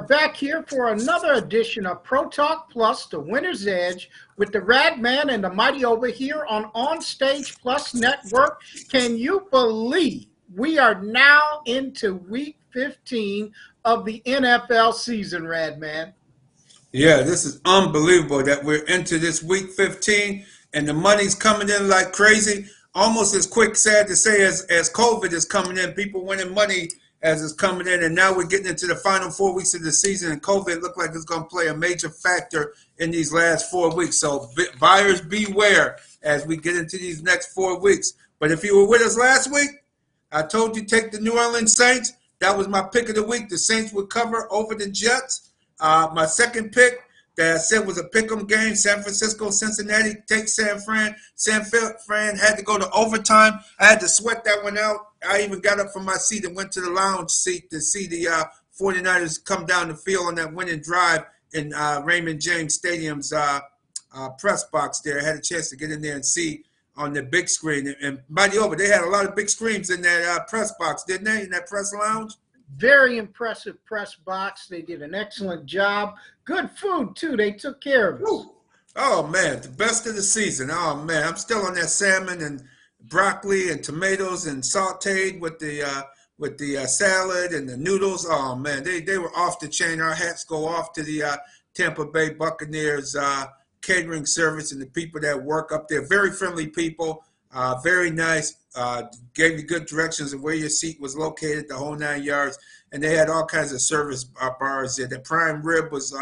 are back here for another edition of Pro Talk Plus, the Winner's Edge, with the Rad Man and the Mighty over here on On Stage Plus Network. Can you believe we are now into week 15 of the NFL season, Rad Man? Yeah, this is unbelievable that we're into this week 15 and the money's coming in like crazy. Almost as quick, sad to say, as, as COVID is coming in. People winning money as it's coming in, and now we're getting into the final four weeks of the season, and COVID looked like it's going to play a major factor in these last four weeks. So buyers beware as we get into these next four weeks. But if you were with us last week, I told you take the New Orleans Saints. That was my pick of the week. The Saints would cover over the Jets. Uh, my second pick that I said was a pick'em game. San Francisco, Cincinnati, take San Fran. San Fran had to go to overtime. I had to sweat that one out. I even got up from my seat and went to the lounge seat to see the uh, 49ers come down the field on that winning drive in uh, Raymond James Stadium's uh, uh, press box there. I had a chance to get in there and see on the big screen. And, and by the over, they had a lot of big screens in that uh, press box, didn't they, in that press lounge? Very impressive press box. They did an excellent job. Good food, too. They took care of us. Oh, man, the best of the season. Oh, man, I'm still on that salmon and – broccoli and tomatoes and sautéed with the uh, with the uh, salad and the noodles. Oh man, they they were off the chain. Our hats go off to the uh, Tampa Bay Buccaneers uh, catering service and the people that work up there. Very friendly people, uh, very nice. Uh, gave you good directions of where your seat was located, the whole nine yards, and they had all kinds of service bars there. The prime rib was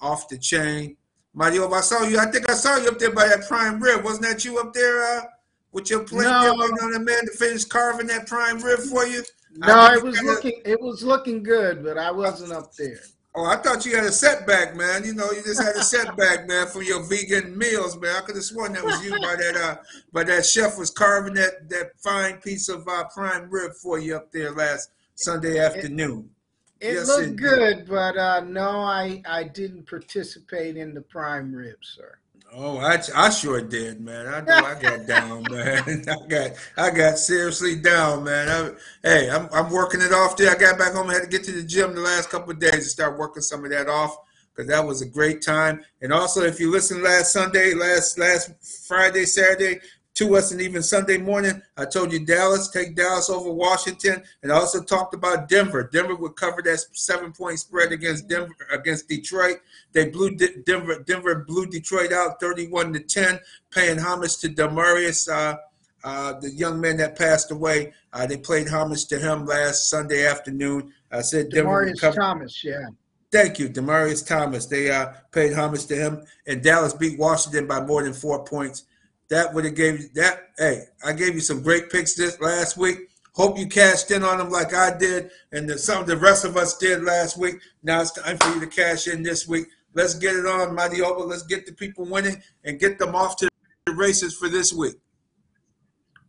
off the chain. Mario, I saw you. I think I saw you up there by that prime rib. Wasn't that you up there? With your plate no. there waiting on a man to finish carving that prime rib for you? No, it was looking it was looking good, but I wasn't up there. Oh, I thought you had a setback, man. You know, you just had a setback, man, for your vegan meals, man. I could have sworn that was you by that uh by that chef was carving that that fine piece of uh, prime rib for you up there last Sunday afternoon. It, it yes, looked it good, but uh no, I I didn't participate in the prime rib, sir. Oh, I, I sure did, man. I know I got down, man. I got I got seriously down, man. I, hey, I'm I'm working it off there. I got back home. I had to get to the gym the last couple of days to start working some of that off because that was a great time. And also, if you listened last Sunday, last last Friday, Saturday, to us and even Sunday morning. I told you Dallas, take Dallas over Washington, and I also talked about Denver. Denver would cover that seven point spread against Denver against Detroit. They blew Denver. Denver blew Detroit out 31 to 10, paying homage to Demaryius. uh, uh, the young man that passed away. Uh, they played homage to him last Sunday afternoon. I said Demaryius Denver Thomas, yeah. Thank you, Demaryius Thomas. They uh, paid homage to him, and Dallas beat Washington by more than four points that would have gave you that. Hey, I gave you some great picks this last week. Hope you cashed in on them like I did, and the, some of the rest of us did last week. Now it's time for you to cash in this week. Let's get it on, Mighty Over. Let's get the people winning and get them off to the races for this week.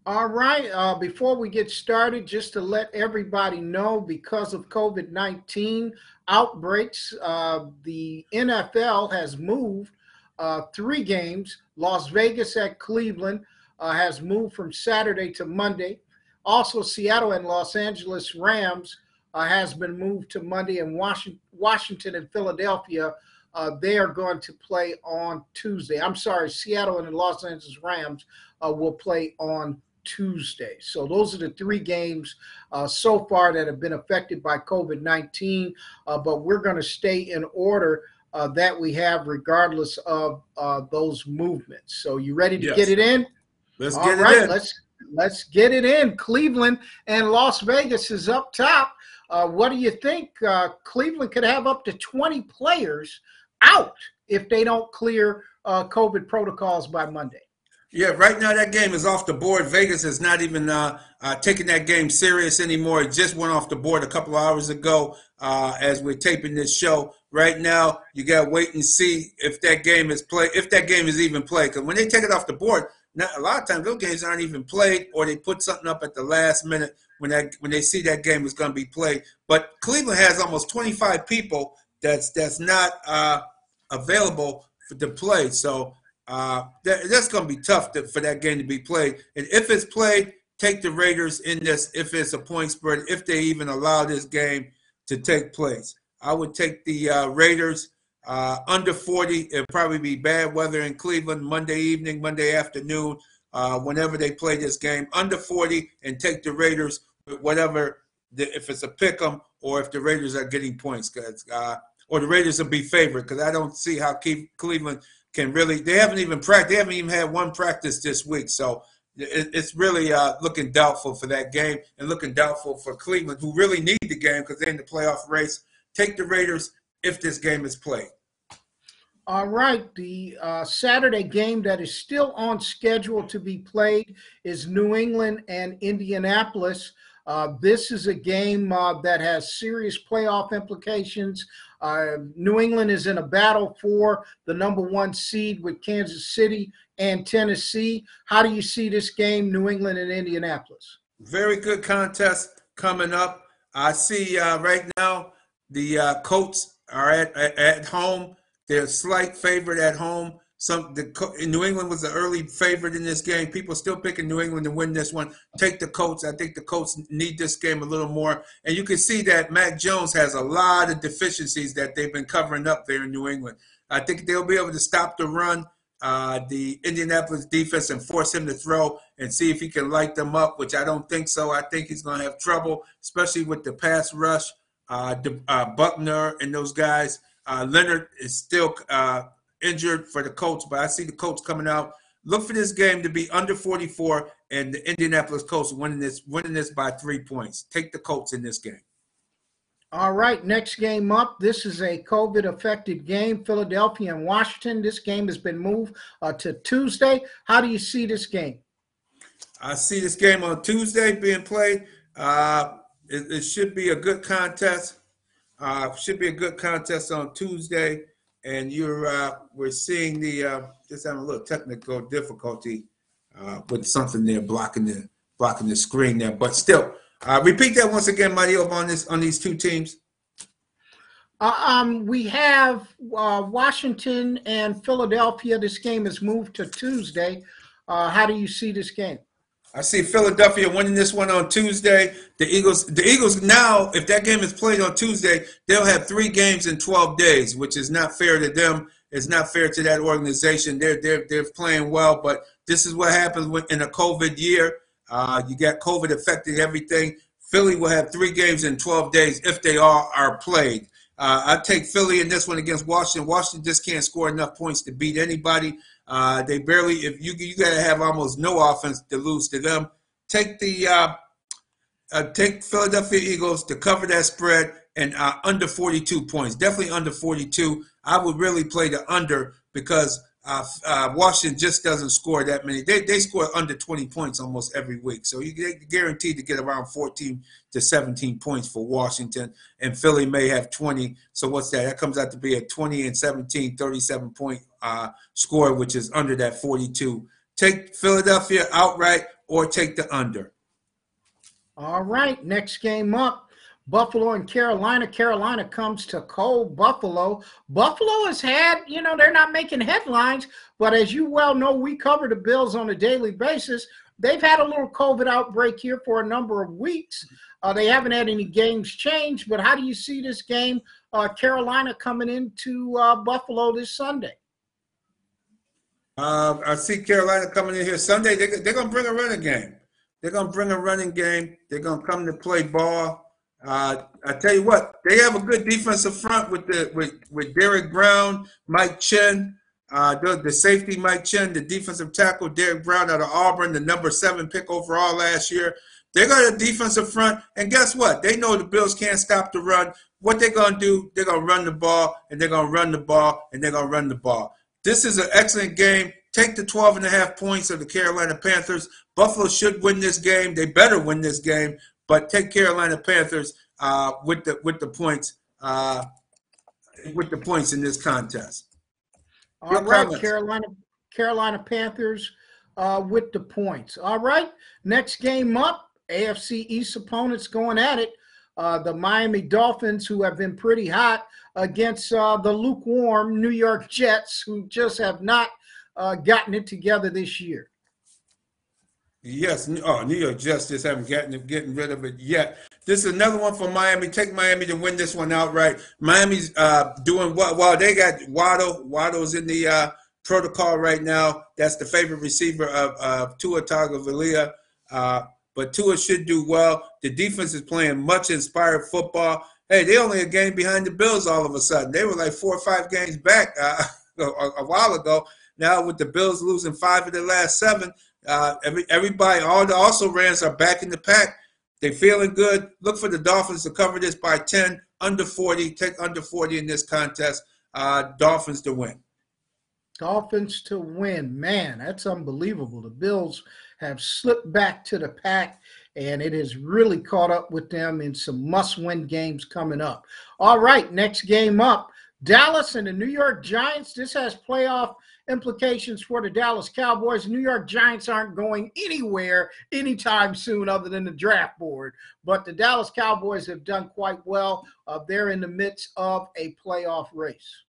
All right. Uh, before we get started, just to let everybody know, because of COVID 19 outbreaks, uh, the NFL has moved uh, three games. Las Vegas at Cleveland uh, has moved from Saturday to Monday. Also, Seattle and Los Angeles Rams uh, has been moved to Monday, and Washington, Washington and Philadelphia uh, they are going to play on Tuesday. I'm sorry, Seattle and the Los Angeles Rams uh, will play on Tuesday. So those are the three games uh, so far that have been affected by COVID 19. Uh, but we're going to stay in order uh, that we have, regardless of uh, those movements. So, you ready to yes. get it in? Let's All get right, it in. Let's let's get it in. Cleveland and Las Vegas is up top. Uh, what do you think? Uh, Cleveland could have up to 20 players out if they don't clear uh, COVID protocols by Monday. Yeah, right now that game is off the board. Vegas is not even uh, uh, taking that game serious anymore. It just went off the board a couple hours ago uh, as we're taping this show. Right now, you got to wait and see if that game is played, if that game is even played. Because when they take it off the board, not, a lot of times those games aren't even played, or they put something up at the last minute when that when they see that game is going to be played. But Cleveland has almost 25 people that's that's not uh, available for, to play. So uh, that, that's going to be tough to, for that game to be played. And if it's played, take the Raiders in this if it's a point spread, if they even allow this game to take place. I would take the uh, Raiders uh, under 40. It'll probably be bad weather in Cleveland Monday evening, Monday afternoon, uh, whenever they play this game. Under 40 and take the Raiders whatever, the, if it's a pick 'em or if the Raiders are getting points. Cause, uh, or the Raiders will be favored because I don't see how Cleveland can really. They haven't even practiced. They haven't even had one practice this week. So it, it's really uh, looking doubtful for that game and looking doubtful for Cleveland, who really need the game because they're in the playoff race. Take the Raiders if this game is played. All right. The uh, Saturday game that is still on schedule to be played is New England and Indianapolis. Uh, this is a game uh, that has serious playoff implications. Uh, New England is in a battle for the number one seed with Kansas City and Tennessee. How do you see this game, New England and Indianapolis? Very good contest coming up. I see uh, right now the uh, Colts are at, at, home. They're slight favorite at home. Some the New England was the early favorite in this game. People still picking New England to win this one. Take the Colts. I think the Colts need this game a little more. And you can see that Mac Jones has a lot of deficiencies that they've been covering up there in New England. I think they'll be able to stop the run, uh, the Indianapolis defense, and force him to throw and see if he can light them up. Which I don't think so. I think he's going to have trouble, especially with the pass rush. Uh, uh, Buckner and those guys. Uh, Leonard is still uh, injured for the Colts, but I see the Colts coming out. Look for this game to be under 44 and the Indianapolis Colts winning this winning this by three points. Take the Colts in this game. All right, next game up. This is a COVID affected game, Philadelphia and Washington. This game has been moved uh, to Tuesday. How do you see this game? I see this game on Tuesday being played. Uh, it, it, should be a good contest. Uh, should be a good contest on Tuesday and you're uh, we're seeing the uh, just having a little technical difficulty uh, with something there blocking the blocking the screen there. But still, uh, repeat that once again, Mario, on this on these two teams. Uh, um, we have uh, Washington and Philadelphia. This game is moved to Tuesday. how do you see this game? I see Philadelphia winning this one on Tuesday. The Eagles, the Eagles now, if that game is played on Tuesday, they'll have three games in 12 days, which is not fair to them. It's not fair to that organization. They're they're they're playing well, but this is what happens in a COVID year. Uh, you got COVID affecting everything. Philly will have three games in 12 days if they all are played. Uh, I take Philly in this one against Washington. Washington just can't score enough points to beat anybody. Uh, they barely, if you you got to have almost no offense to lose to them. Take the uh, uh, take Philadelphia Eagles to cover that spread and uh, under 42 points. Definitely under 42. I would really play the under because uh, uh, Washington just doesn't score that many. They, they score under 20 points almost every week. So you get guaranteed to get around 14 to 17 points for Washington. And Philly may have 20. So what's that? That comes out to be a 20 and 17, 37 point uh, score, which is under that 42. Take Philadelphia outright or take the under. All right. Next game up. Buffalo and Carolina. Carolina comes to cold Buffalo. Buffalo has had, you know, they're not making headlines, but as you well know, we cover the Bills on a daily basis. They've had a little COVID outbreak here for a number of weeks. Uh, they haven't had any games change, but how do you see this game, uh, Carolina coming into uh, Buffalo this Sunday? Uh, I see Carolina coming in here Sunday. They, they're going to bring a running game. They're going to bring a running game. They're going to come to play ball. Uh, I tell you what, they have a good defensive front with the with with Derrick Brown, Mike Chen, uh, the, the safety Mike Chen, the defensive tackle Derrick Brown out of Auburn, the number seven pick overall last year. They got a defensive front, and guess what? They know the Bills can't stop the run. What they're gonna do? They're gonna run the ball, and they're gonna run the ball, and they're gonna run the ball. This is an excellent game. Take the 12 and a half points of the Carolina Panthers. Buffalo should win this game. They better win this game but take Carolina Panthers uh, with the with the points uh, with the points in this contest. All Your right, comments. Carolina Carolina Panthers uh, with the points. All right, next game up, AFC East opponents going at it. Uh, the Miami Dolphins, who have been pretty hot, against uh, the lukewarm New York Jets, who just have not uh, gotten it together this year. Yes, oh, New York Jets just haven't gotten getting rid of it yet. This is another one for Miami. Take Miami to win this one outright. Miami's uh, doing well. Well, they got Waddle. Waddle's in the uh, protocol right now. That's the favorite receiver of, of Tua Tagovailoa. Uh, but Tua should do well. The defense is playing much inspired football. Hey, they only a game behind the Bills all of a sudden. They were like four or five games back uh, a, a while ago. Now with the Bills losing five of the last seven, uh, every everybody, all the also rans are back in the pack. They feeling good. Look for the Dolphins to cover this by ten, under forty. Take under forty in this contest. Uh, Dolphins to win. Dolphins to win. Man, that's unbelievable. The Bills have slipped back to the pack, and it has really caught up with them in some must win games coming up. All right, next game up Dallas and the New York Giants. This has playoff implications for the Dallas Cowboys. New York Giants aren't going anywhere anytime soon other than the draft board. But the Dallas Cowboys have done quite well. Uh, they're in the midst of a playoff race.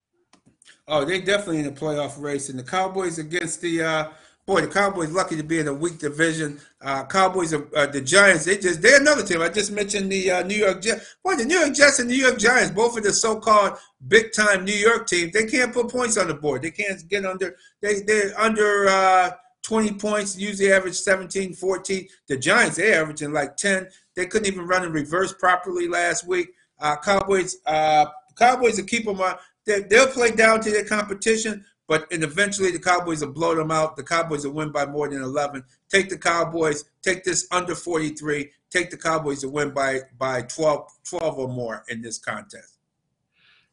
Oh, they're definitely in the playoff race, and the Cowboys against the uh, boy. The Cowboys lucky to be in a weak division. Uh, Cowboys, are, uh, the Giants, they just they're another team. I just mentioned the uh, New York Jets. Boy, the New York Jets and New York Giants, both of the so-called big-time New York teams, they can't put points on the board. They can't get under. They they're under. Uh, 20 points, usually average 17, 14. The Giants, they're averaging like 10. They couldn't even run in reverse properly last week. Uh, Cowboys, uh, Cowboys will keep them on they, will play down to their competition, but and eventually the Cowboys will blow them out. The Cowboys will win by more than 11. Take the Cowboys. Take this under 43. Take the Cowboys to win by by 12, 12 or more in this contest.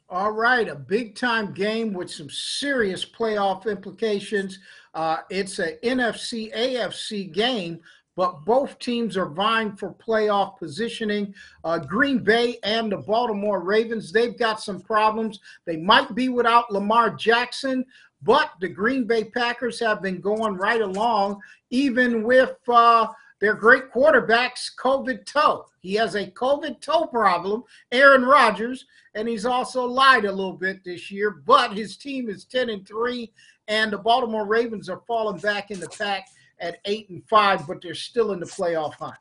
All right, a big time game with some serious playoff implications. Uh, it's a NFC AFC game but both teams are vying for playoff positioning. Uh, Green Bay and the Baltimore Ravens, they've got some problems. They might be without Lamar Jackson, but the Green Bay Packers have been going right along, even with uh, their great quarterback's COVID toe. He has a COVID toe problem, Aaron Rodgers, and he's also lied a little bit this year, but his team is 10 and 3, and the Baltimore Ravens are falling back in the pack at eight and five, but they're still in the playoff hunt.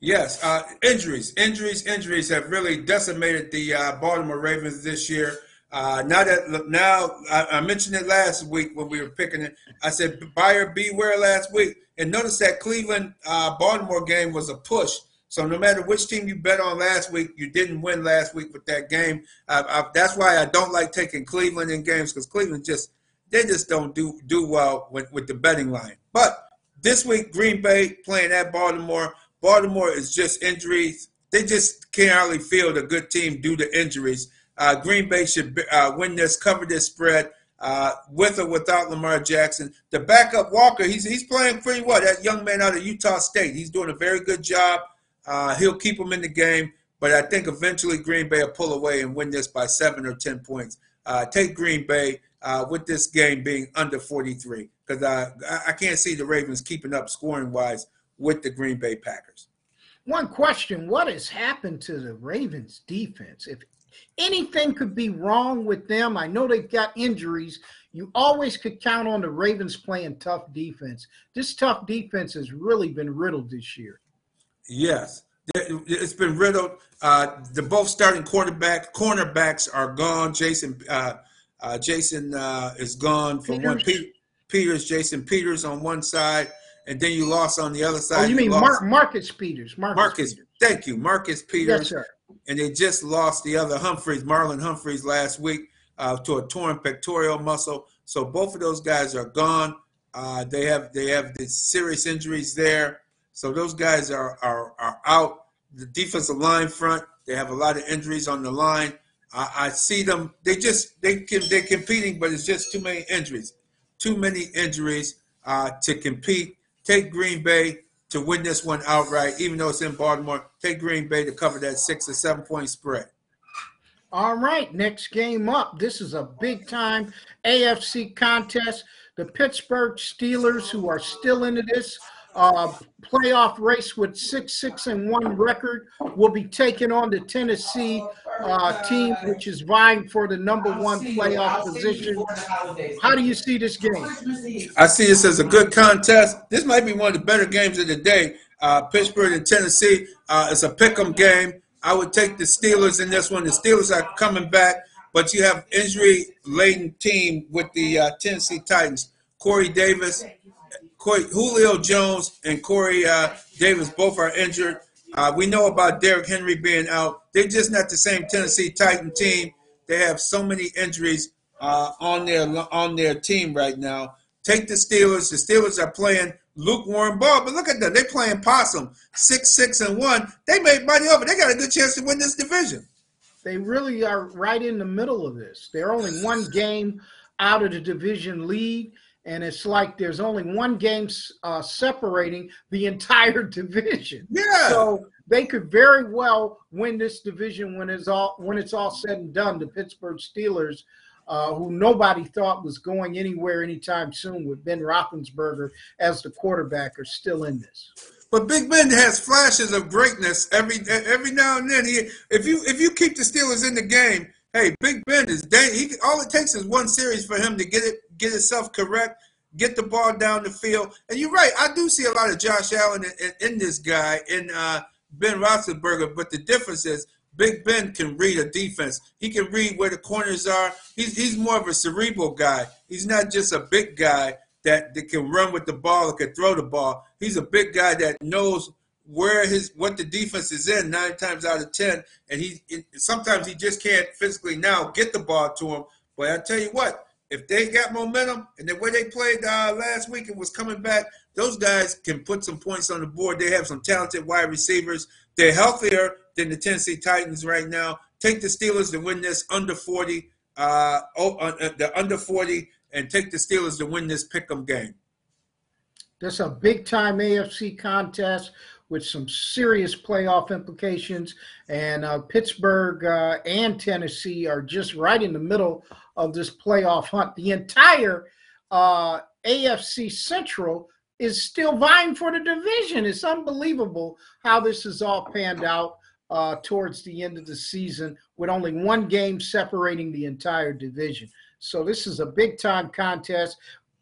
Yes, uh, injuries, injuries, injuries have really decimated the uh, Baltimore Ravens this year. Uh, now that now I, I, mentioned it last week when we were picking it. I said buyer beware last week, and notice that Cleveland uh, Baltimore game was a push. So no matter which team you bet on last week, you didn't win last week with that game. I, that's why I don't like taking Cleveland in games because Cleveland just they just don't do do well with, with the betting line. But this week, Green Bay playing at Baltimore. Baltimore is just injuries. They just can't really field a good team due to injuries. Uh, Green Bay should uh, win this, cover this spread. Uh, with or without Lamar Jackson. The backup Walker, he's he's playing pretty well. That young man out of Utah State, he's doing a very good job. Uh, he'll keep him in the game, but I think eventually Green Bay will pull away and win this by seven or ten points. Uh, take Green Bay uh, with this game being under 43 because I, I can't see the Ravens keeping up scoring wise with the Green Bay Packers. One question What has happened to the Ravens defense? If anything could be wrong with them, I know they've got injuries. You always could count on the Ravens playing tough defense. This tough defense has really been riddled this year. Yes, it's been riddled. Uh, the both starting quarterback cornerbacks are gone. Jason uh, uh, Jason uh, is gone for Peters. one. Peters, Jason Peters on one side, and then you lost on the other side. Oh, you mean Mar- Marcus Peters? Marcus, Marcus Peters. thank you, Marcus Peters. Yes, sir. And they just lost the other Humphreys, Marlon Humphreys, last week uh, to a torn pectoral muscle. So both of those guys are gone. Uh, they have they have the serious injuries there. So those guys are, are are out. The defensive line front, they have a lot of injuries on the line. I, I see them. They just they can they're competing, but it's just too many injuries. Too many injuries uh, to compete. Take Green Bay to win this one outright, even though it's in Baltimore. Take Green Bay to cover that six or seven point spread. All right, next game up. This is a big time AFC contest. The Pittsburgh Steelers, who are still into this, uh, playoff race with six six and one record will be taking on the Tennessee uh, team, which is vying for the number one playoff position. How do you see this game? I see this as a good contest. This might be one of the better games of the day. Uh, Pittsburgh and Tennessee. Uh, it's a pick'em game. I would take the Steelers in this one. The Steelers are coming back, but you have injury laden team with the uh, Tennessee Titans. Corey Davis, Julio Jones, and Corey uh, Davis both are injured. Uh, we know about Derrick Henry being out. They're just not the same Tennessee Titan team. They have so many injuries uh, on their on their team right now. Take the Steelers. The Steelers are playing lukewarm ball, but look at them. They're playing possum, six, six, and one. They made money over. They got a good chance to win this division. They really are right in the middle of this. They're only one game out of the division lead and it's like there's only one game uh, separating the entire division. Yeah. So they could very well win this division when it's all when it's all said and done. The Pittsburgh Steelers, uh, who nobody thought was going anywhere anytime soon, with Ben Roethlisberger as the quarterback, are still in this. But Big Ben has flashes of greatness every every now and then. He, if you if you keep the Steelers in the game, hey, Big Ben is dang, he all it takes is one series for him to get it get himself correct, get the ball down the field. And you're right, I do see a lot of Josh Allen in, in, in this guy in uh, Ben Roethlisberger, but the difference is Big Ben can read a defense. He can read where the corners are. He's he's more of a cerebral guy. He's not just a big guy that, that can run with the ball or can throw the ball. He's a big guy that knows where his what the defense is in nine times out of ten, and he sometimes he just can't physically now get the ball to him. But I tell you what, if they got momentum and the way they played uh, last week and was coming back, those guys can put some points on the board. They have some talented wide receivers. They're healthier than the Tennessee Titans right now. Take the Steelers to win this under 40, uh, oh, uh, uh the under 40, and take the Steelers to win this pick'em game. That's a big time AFC contest with some serious playoff implications. And uh, Pittsburgh uh, and Tennessee are just right in the middle of this playoff hunt. The entire uh, AFC Central is still vying for the division. It's unbelievable how this is all panned out uh, towards the end of the season with only one game separating the entire division. So this is a big time contest.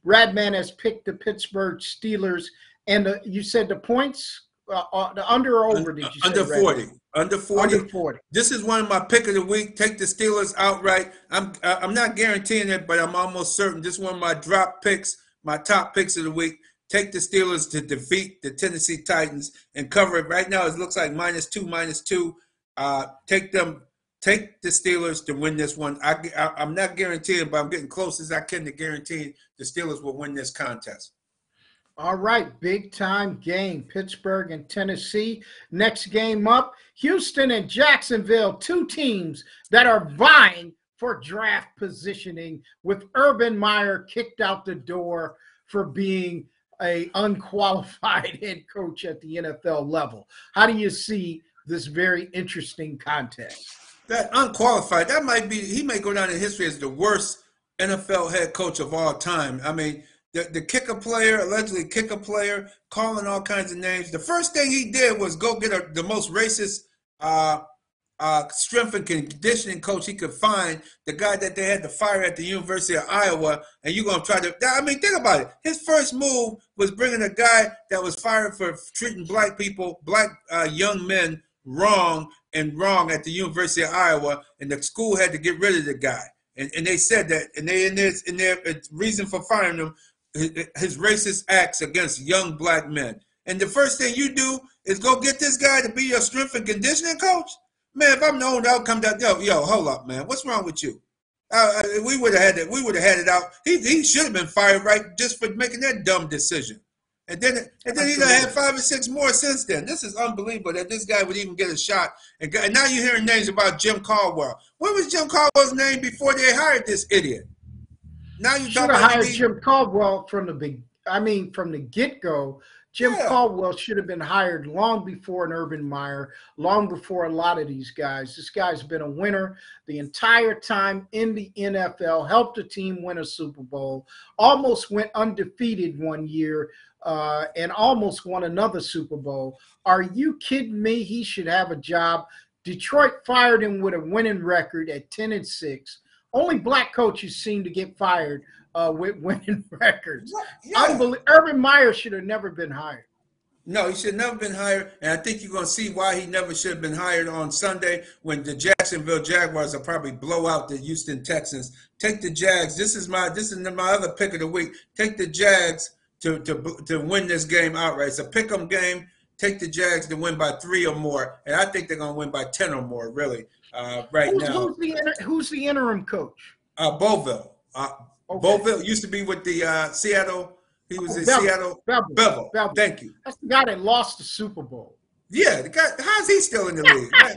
Radman has picked the Pittsburgh Steelers, and the, you said the points, uh, uh, the under or over? Did you under say, forty? Under 40. Under 40. This is one of my pick of the week. Take the Steelers outright. I'm I'm not guaranteeing it, but I'm almost certain this is one of my drop picks, my top picks of the week. Take the Steelers to defeat the Tennessee Titans and cover it. Right now, it looks like minus two, minus two. Uh, take them, take the Steelers to win this one. I, I, am not guaranteeing, but I'm getting close as I can to guarantee the Steelers will win this contest. All right, big time game. Pittsburgh and Tennessee. Next game up, Houston and Jacksonville, two teams that are vying for draft positioning with Urban Meyer kicked out the door for being a unqualified head coach at the NFL level. How do you see this very interesting contest? That unqualified, that might be he may go down in history as the worst NFL head coach of all time. I mean, the, the kicker player, allegedly kicker player, calling all kinds of names. The first thing he did was go get a, the most racist uh, uh, strength and conditioning coach he could find, the guy that they had to fire at the University of Iowa, and you're gonna try to. I mean, think about it. His first move was bringing a guy that was fired for treating black people, black uh, young men, wrong and wrong at the University of Iowa, and the school had to get rid of the guy. And, and they said that, and they in their in their reason for firing him his racist acts against young black men. And the first thing you do is go get this guy to be your strength and conditioning coach. Man, if I'm owner, I'll come down. Yo, yo, hold up, man. What's wrong with you? Uh, uh we would have had it. We would have had it out. He, he should have been fired right just for making that dumb decision. And then and then he had five or six more since then. This is unbelievable that this guy would even get a shot. And, and now you're hearing names about Jim Caldwell. What was Jim Caldwell's name before they hired this idiot? Now you should have hired Jim Caldwell from the big. I mean, from the get go. Jim Yeah. Caldwell should have been hired long before an Urban Meyer, long before a lot of these guys. This guy's been a winner the entire time in the NFL, helped a team win a Super Bowl, almost went undefeated one year, uh, and almost won another Super Bowl. Are you kidding me? He should have a job. Detroit fired him with a winning record at 10 and 6. Only black coaches seem to get fired uh, with winning records. Yeah. Unbelie- Urban Meyer should have never been hired. No, he should never been hired, and I think you're going to see why he never should have been hired on Sunday when the Jacksonville Jaguars will probably blow out the Houston Texans. Take the Jags. This is my this is my other pick of the week. Take the Jags to to to win this game outright. It's a pick 'em game. Take the Jags to win by three or more, and I think they're going to win by ten or more. Really, uh, right Who's, now, who's the inter- who's the interim coach? uh, Boville. Uh, Okay. Boville used to be with the uh, Seattle. He was Oh, in Bevell. Seattle. Bevell. Bevell. Bevell. Thank you. That's the guy that lost the Super Bowl. Yeah, the guy. How's he still in the league? Man,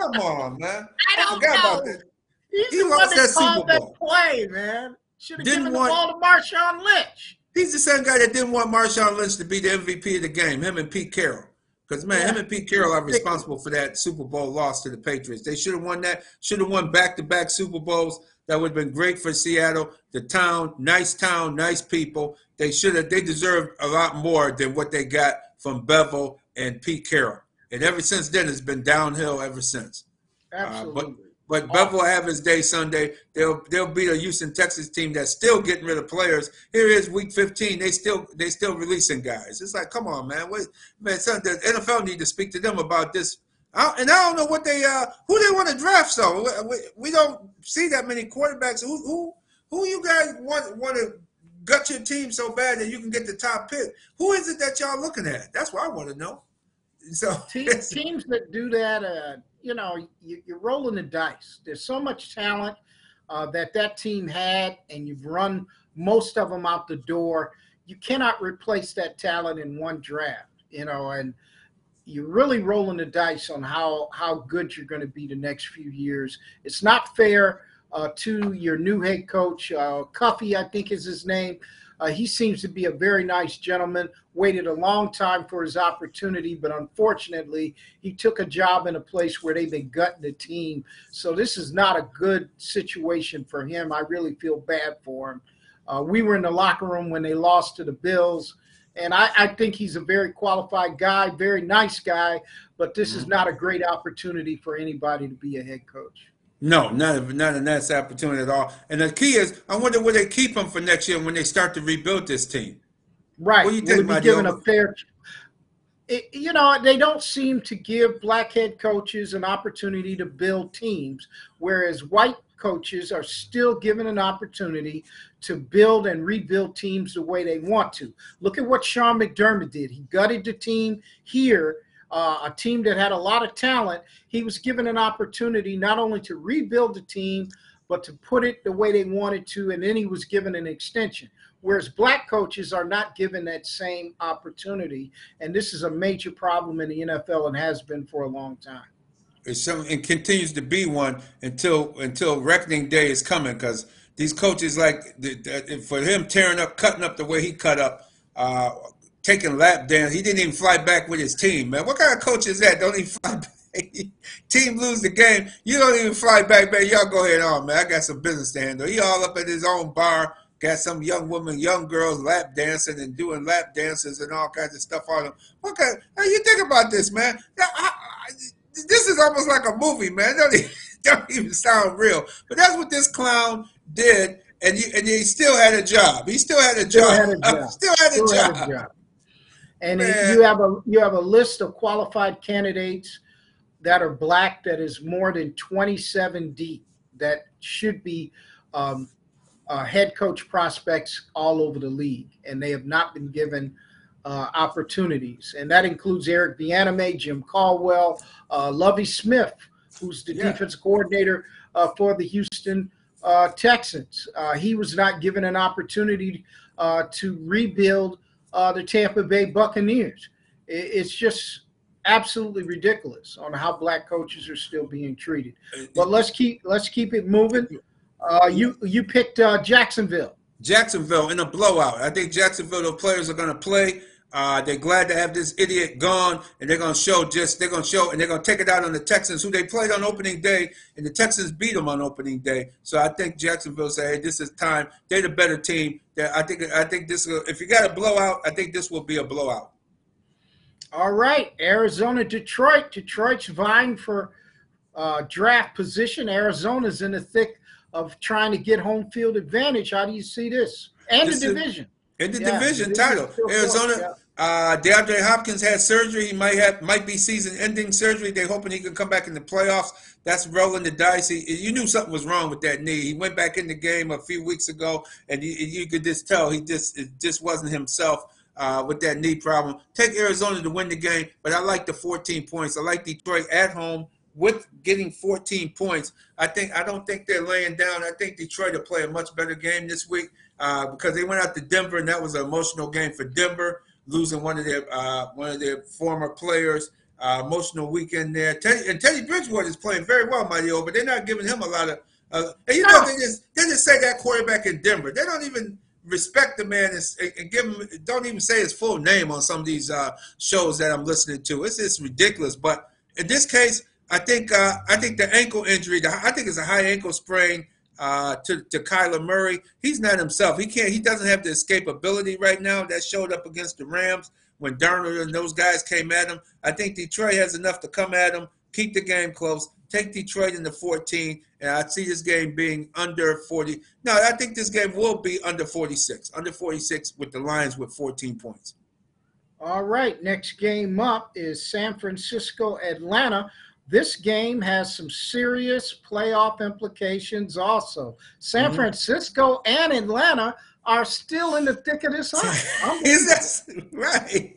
come on, man. I don't forgot about that. He's He the one lost that that called Super that Bowl. play, man. Should have given want- the ball to Marshawn Lynch. He's the same guy that didn't want Marshawn Lynch to be the MVP of the game. Him and Pete Carroll. Because man, Yeah. him and Pete Carroll are responsible for that Super Bowl loss to the Patriots. They should have won that. Should have won back-to-back Super Bowls. That would have been great for Seattle. The town, nice town, nice people. They should have. They deserved a lot more than what they got from Bevell and Pete Carroll. And ever since then, it's been downhill ever since. Uh, Absolutely. But Bevell will have his day Sunday. They'll they'll beat a Houston Texas team that's still getting rid of players. Here is week 15. They still they still releasing guys. It's like, come on, man. Wait, man, son, the NFL need to speak to them about this. I, and I don't know what they uh who they want to draft. So we, we don't see that many quarterbacks. Who who who you guys want want to gut your team so bad that you can get the top pick? Who is it that y'all looking at? That's what I want to know. So Te- teams that do that, uh, you know, you, you're rolling the dice. There's so much talent uh, that that team had, and you've run most of them out the door. You cannot replace that talent in one draft, you know, and you're really rolling the dice on how how good you're going to be the next few years. It's not fair uh, to your new head coach, uh, Cuffy, I think is his name. Uh, he seems to be a very nice gentleman. Waited a long time for his opportunity, but unfortunately, he took a job in a place where they've been gutting the team. So this is not a good situation for him. I really feel bad for him. Uh, we were in the locker room when they lost to the Bills, and I, I think he's a very qualified guy, very nice guy. But this is not a great opportunity for anybody to be a head coach. No, not a, not a nice opportunity at all. And the key is, I wonder will they keep him for next year when they start to rebuild this team. Right. What do you think, be given a fair? It, you know, they don't seem to give black head coaches an opportunity to build teams, whereas white coaches are still given an opportunity to build and rebuild teams the way they want to. Look at what Sean McDermott did. He gutted the team here, uh, a team that had a lot of talent. He was given an opportunity not only to rebuild the team, but to put it the way they wanted to, and then he was given an extension whereas black coaches are not given that same opportunity. And this is a major problem in the NFL and has been for a long time. It's some, and continues to be one until until reckoning day is coming. Because these coaches, like the, the, for him tearing up, cutting up the way he cut up, uh, taking lap dance, he didn't even fly back with his team. Man, what kind of coach is that? Don't even fly back. Team lose the game, you don't even fly back, man. Y'all go ahead on, man. I got some business to handle. He all up at his own bar, got some young woman, young girls lap dancing and doing lap dances and all kinds of stuff on them. What kind? How you think about this, man? I, I, I, this is almost like a movie, man. Don't even, don't even sound real. But that's what this clown did, and you, and he still had a job. He still had a Still job. had a job. Still had a Still job. Had a job. And Man. you have a you have a list of qualified candidates that are black that is more than 27 deep that should be um, uh, head coach prospects all over the league, and they have not been given uh, opportunities. And that includes Eric Bieniemy, Jim Caldwell, uh, Lovie Smith, who's the Yeah. defense coordinator uh, for the Houston uh, Texans. Uh, he was not given an opportunity uh, to rebuild uh, the Tampa Bay Buccaneers. It's just absolutely ridiculous on how black coaches are still being treated. But let's keep let's keep it moving. Uh, you you picked uh, Jacksonville. Jacksonville in a blowout. I think Jacksonville, the players are going to play. Uh, they're glad to have this idiot gone, and they're going to show just they're going to show and they're going to take it out on the Texans, who they played on opening day, and the Texans beat them on opening day. So I think Jacksonville say, "Hey, this is time." They're the better team. They're, I think I think this if you got a blowout, I think this will be a blowout. All right, Arizona, Detroit. Detroit's vying for uh, draft position. Arizona's in the thick of trying to get home field advantage. How do you see this? And This the is- division. In the Yeah, division title, Arizona. Uh, DeAndre Hopkins had surgery. He might have might be season-ending surgery. They're hoping he can come back in the playoffs. That's rolling the dice. He, you knew something was wrong with that knee. He went back in the game a few weeks ago, and you, you could just tell he just it just wasn't himself uh, with that knee problem. Take Arizona to win the game, but I like the 14 points. I like Detroit at home with getting 14 points. I think I don't think they're laying down. I think Detroit will play a much better game this week uh, because they went out to Denver, and that was an emotional game for Denver, losing one of their uh, one of their former players. Uh, emotional weekend there. Teddy, and Teddy Bridgewater is playing very well, Mighty O, but they're not giving him a lot of. Uh, and you know, No. they just they just say that quarterback in Denver. They don't even respect the man and, and give him. Don't even say his full name on some of these uh, shows that I'm listening to. It's just ridiculous. But in this case, I think uh, I think the ankle injury. The, I think it's a high ankle sprain uh, to to Kyler Murray. He's not himself. He can't. He doesn't have the escapability right now that showed up against the Rams when Donald and those guys came at him. I think Detroit has enough to come at him, keep the game close, take Detroit in the 14, and I see this game being under 40. No, I think this game will be under 46, under 46 with the Lions with 14 points. All right, next game up is San Francisco Atlanta. This game has some serious playoff implications also. San Mhm. Francisco and Atlanta are still in the thick of this hunt. Is that right?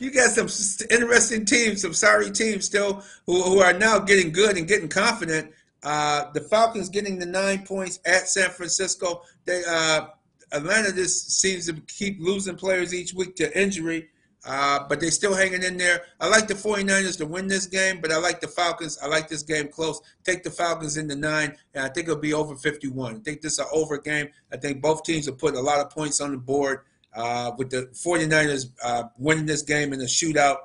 You got some interesting teams, some sorry teams still who, who are now getting good and getting confident. Uh, the Falcons getting the nine points at San Francisco. They uh, Atlanta just seems to keep losing players each week to injury, uh, but they're still hanging in there. I like the 49ers to win this game, but I like the Falcons. I like this game close. Take the Falcons in the nine, and I think it'll be over 51. I think this is an over game. I think both teams will put a lot of points on the board uh, with the 49ers uh, winning this game in a shootout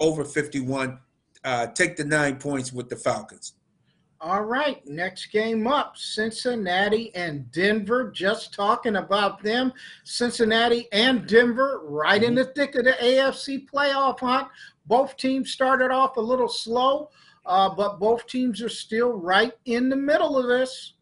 over 51. Uh, take the nine points with the Falcons. All right, next game up Cincinnati and Denver. Just talking about them. Cincinnati and Denver right in the thick of the AFC playoff hunt. Both teams started off a little slow, uh, but both teams are still right in the middle of this.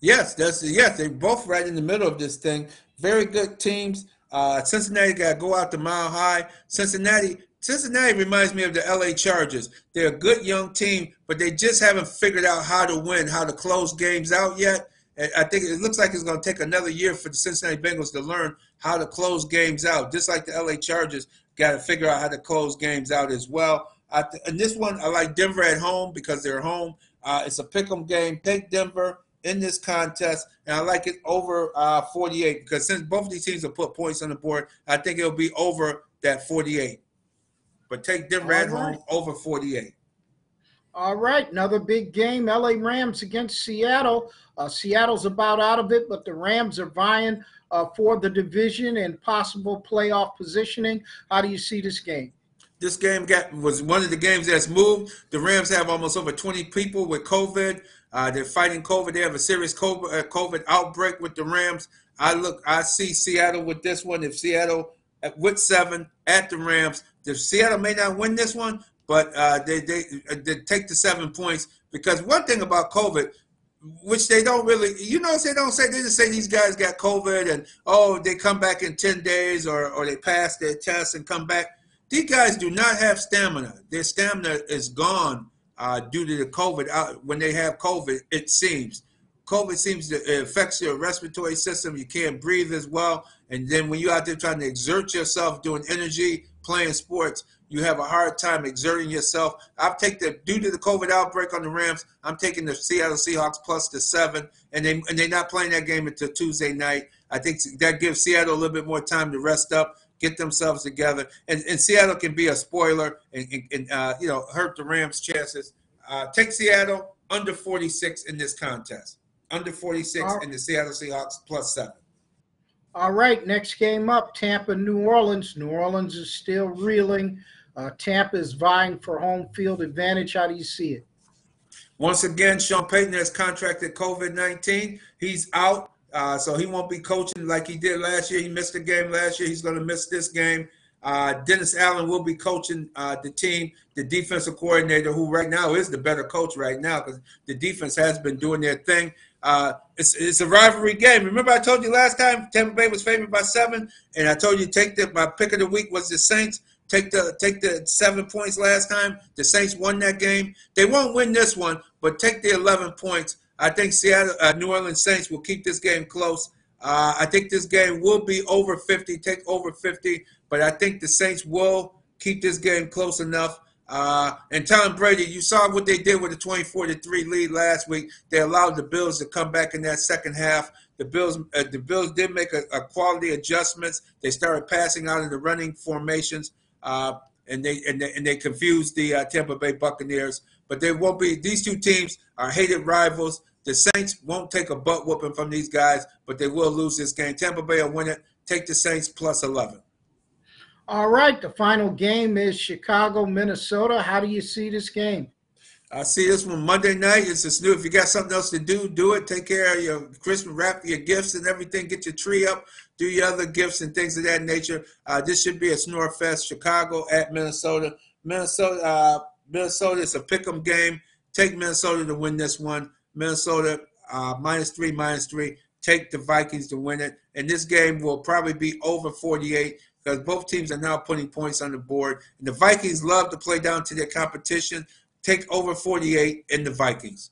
Yes, that's yes. They're both right in the middle of this thing. Very good teams. Uh, Cincinnati got to go out the mile high. Cincinnati, Cincinnati reminds me of the LA Chargers. They're a good young team, but they just haven't figured out how to win, how to close games out yet. And I think it looks like it's going to take another year for the Cincinnati Bengals to learn how to close games out, just like the LA Chargers got to figure out how to close games out as well. I th- and this one, I like Denver at home because they're home. Uh, it's a pick 'em game. Take Denver in this contest, and I like it over uh, 48 because since both of these teams will put points on the board, I think it'll be over that 48. But take Denver at right. home over 48. All right, another big game. LA Rams against Seattle. Uh, Seattle's about out of it, but the Rams are vying uh, for the division and possible playoff positioning. How do you see this game? This game got was one of the games that's moved. The Rams have almost over 20 people with COVID. Uh, they're fighting COVID. They have a serious COVID, uh, COVID outbreak with the Rams. I look, I see Seattle with this one. If Seattle at, with seven at the Rams, Seattle may not win this one, but uh, they, they they take the seven points because one thing about COVID, which they don't really, you know, they don't say they just say these guys got COVID and oh they come back in 10 days or or they pass their test and come back. These guys do not have stamina. Their stamina is gone uh, due to the COVID. Uh, when they have COVID, it seems. COVID seems to affects your respiratory system. You can't breathe as well. And then when you're out there trying to exert yourself doing energy, playing sports, you have a hard time exerting yourself. I've taken the due to the COVID outbreak on the Rams. I'm taking the Seattle Seahawks plus the seven, and they and they're not playing that game until Tuesday night. I think that gives Seattle a little bit more time to rest up, get themselves together, and, and Seattle can be a spoiler and, and, and uh, you know hurt the Rams' chances. Uh, take Seattle under 46 in this contest, under 46 All- in the Seattle Seahawks plus seven. All right, next game up Tampa, New Orleans. New Orleans is still reeling. Uh, Tampa is vying for home field advantage. How do you see it? Once again, Sean Payton has contracted COVID 19. He's out, uh, so he won't be coaching like he did last year. He missed a game last year. He's going to miss this game. Uh, Dennis Allen will be coaching uh, the team, the defensive coordinator, who right now is the better coach right now because the defense has been doing their thing. Uh, it's, it's a rivalry game. Remember, I told you last time Tampa Bay was favored by seven, and I told you take the my pick of the week was the Saints. Take the take the seven points last time. The Saints won that game. They won't win this one, but take the eleven points. I think Seattle, uh, New Orleans Saints will keep this game close. Uh, I think this game will be over 50, take over 50, but I think the Saints will keep this game close enough. Uh, and Tom Brady, you saw what they did with the 24 to 3 lead last week. They allowed the Bills to come back in that second half. The Bills, uh, the Bills did make a, a, quality adjustments. They started passing out in the running formations, uh, and they and they, and they confused the uh, Tampa Bay Buccaneers. But they won't be. These two teams are hated rivals. The Saints won't take a butt whooping from these guys, but they will lose this game. Tampa Bay will win it. Take the Saints plus 11. All right, the final game is Chicago, Minnesota. How do you see this game? I see this one Monday night. It's just new. If you got something else to do, do it. Take care of your Christmas, wrap your gifts and everything. Get your tree up. Do your other gifts and things of that nature. Uh, this should be a snore fest. Chicago at Minnesota. Minnesota. Uh, Minnesota. It's a pick'em game. Take Minnesota to win this one. Minnesota uh, minus three, minus three. Take the Vikings to win it. And this game will probably be over 48 because both teams are now putting points on the board. And the Vikings love to play down to their competition. Take over 48 in the Vikings.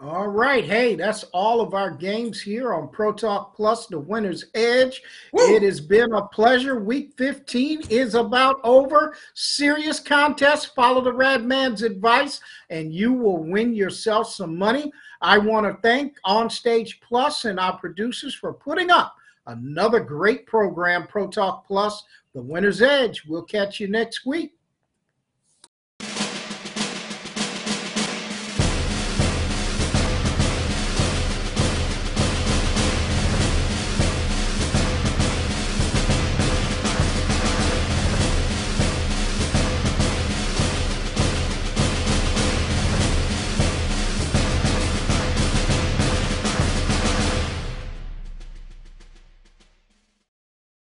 All right. Hey, that's all of our games here on Pro Talk Plus, the winner's edge. Woo! It has been a pleasure. Week 15 is about over. Serious contest. Follow the Rad Man's advice, and you will win yourself some money. I want to thank Onstage Plus and our producers for putting up another great program, Pro Talk Plus, the winner's edge. We'll catch you next week.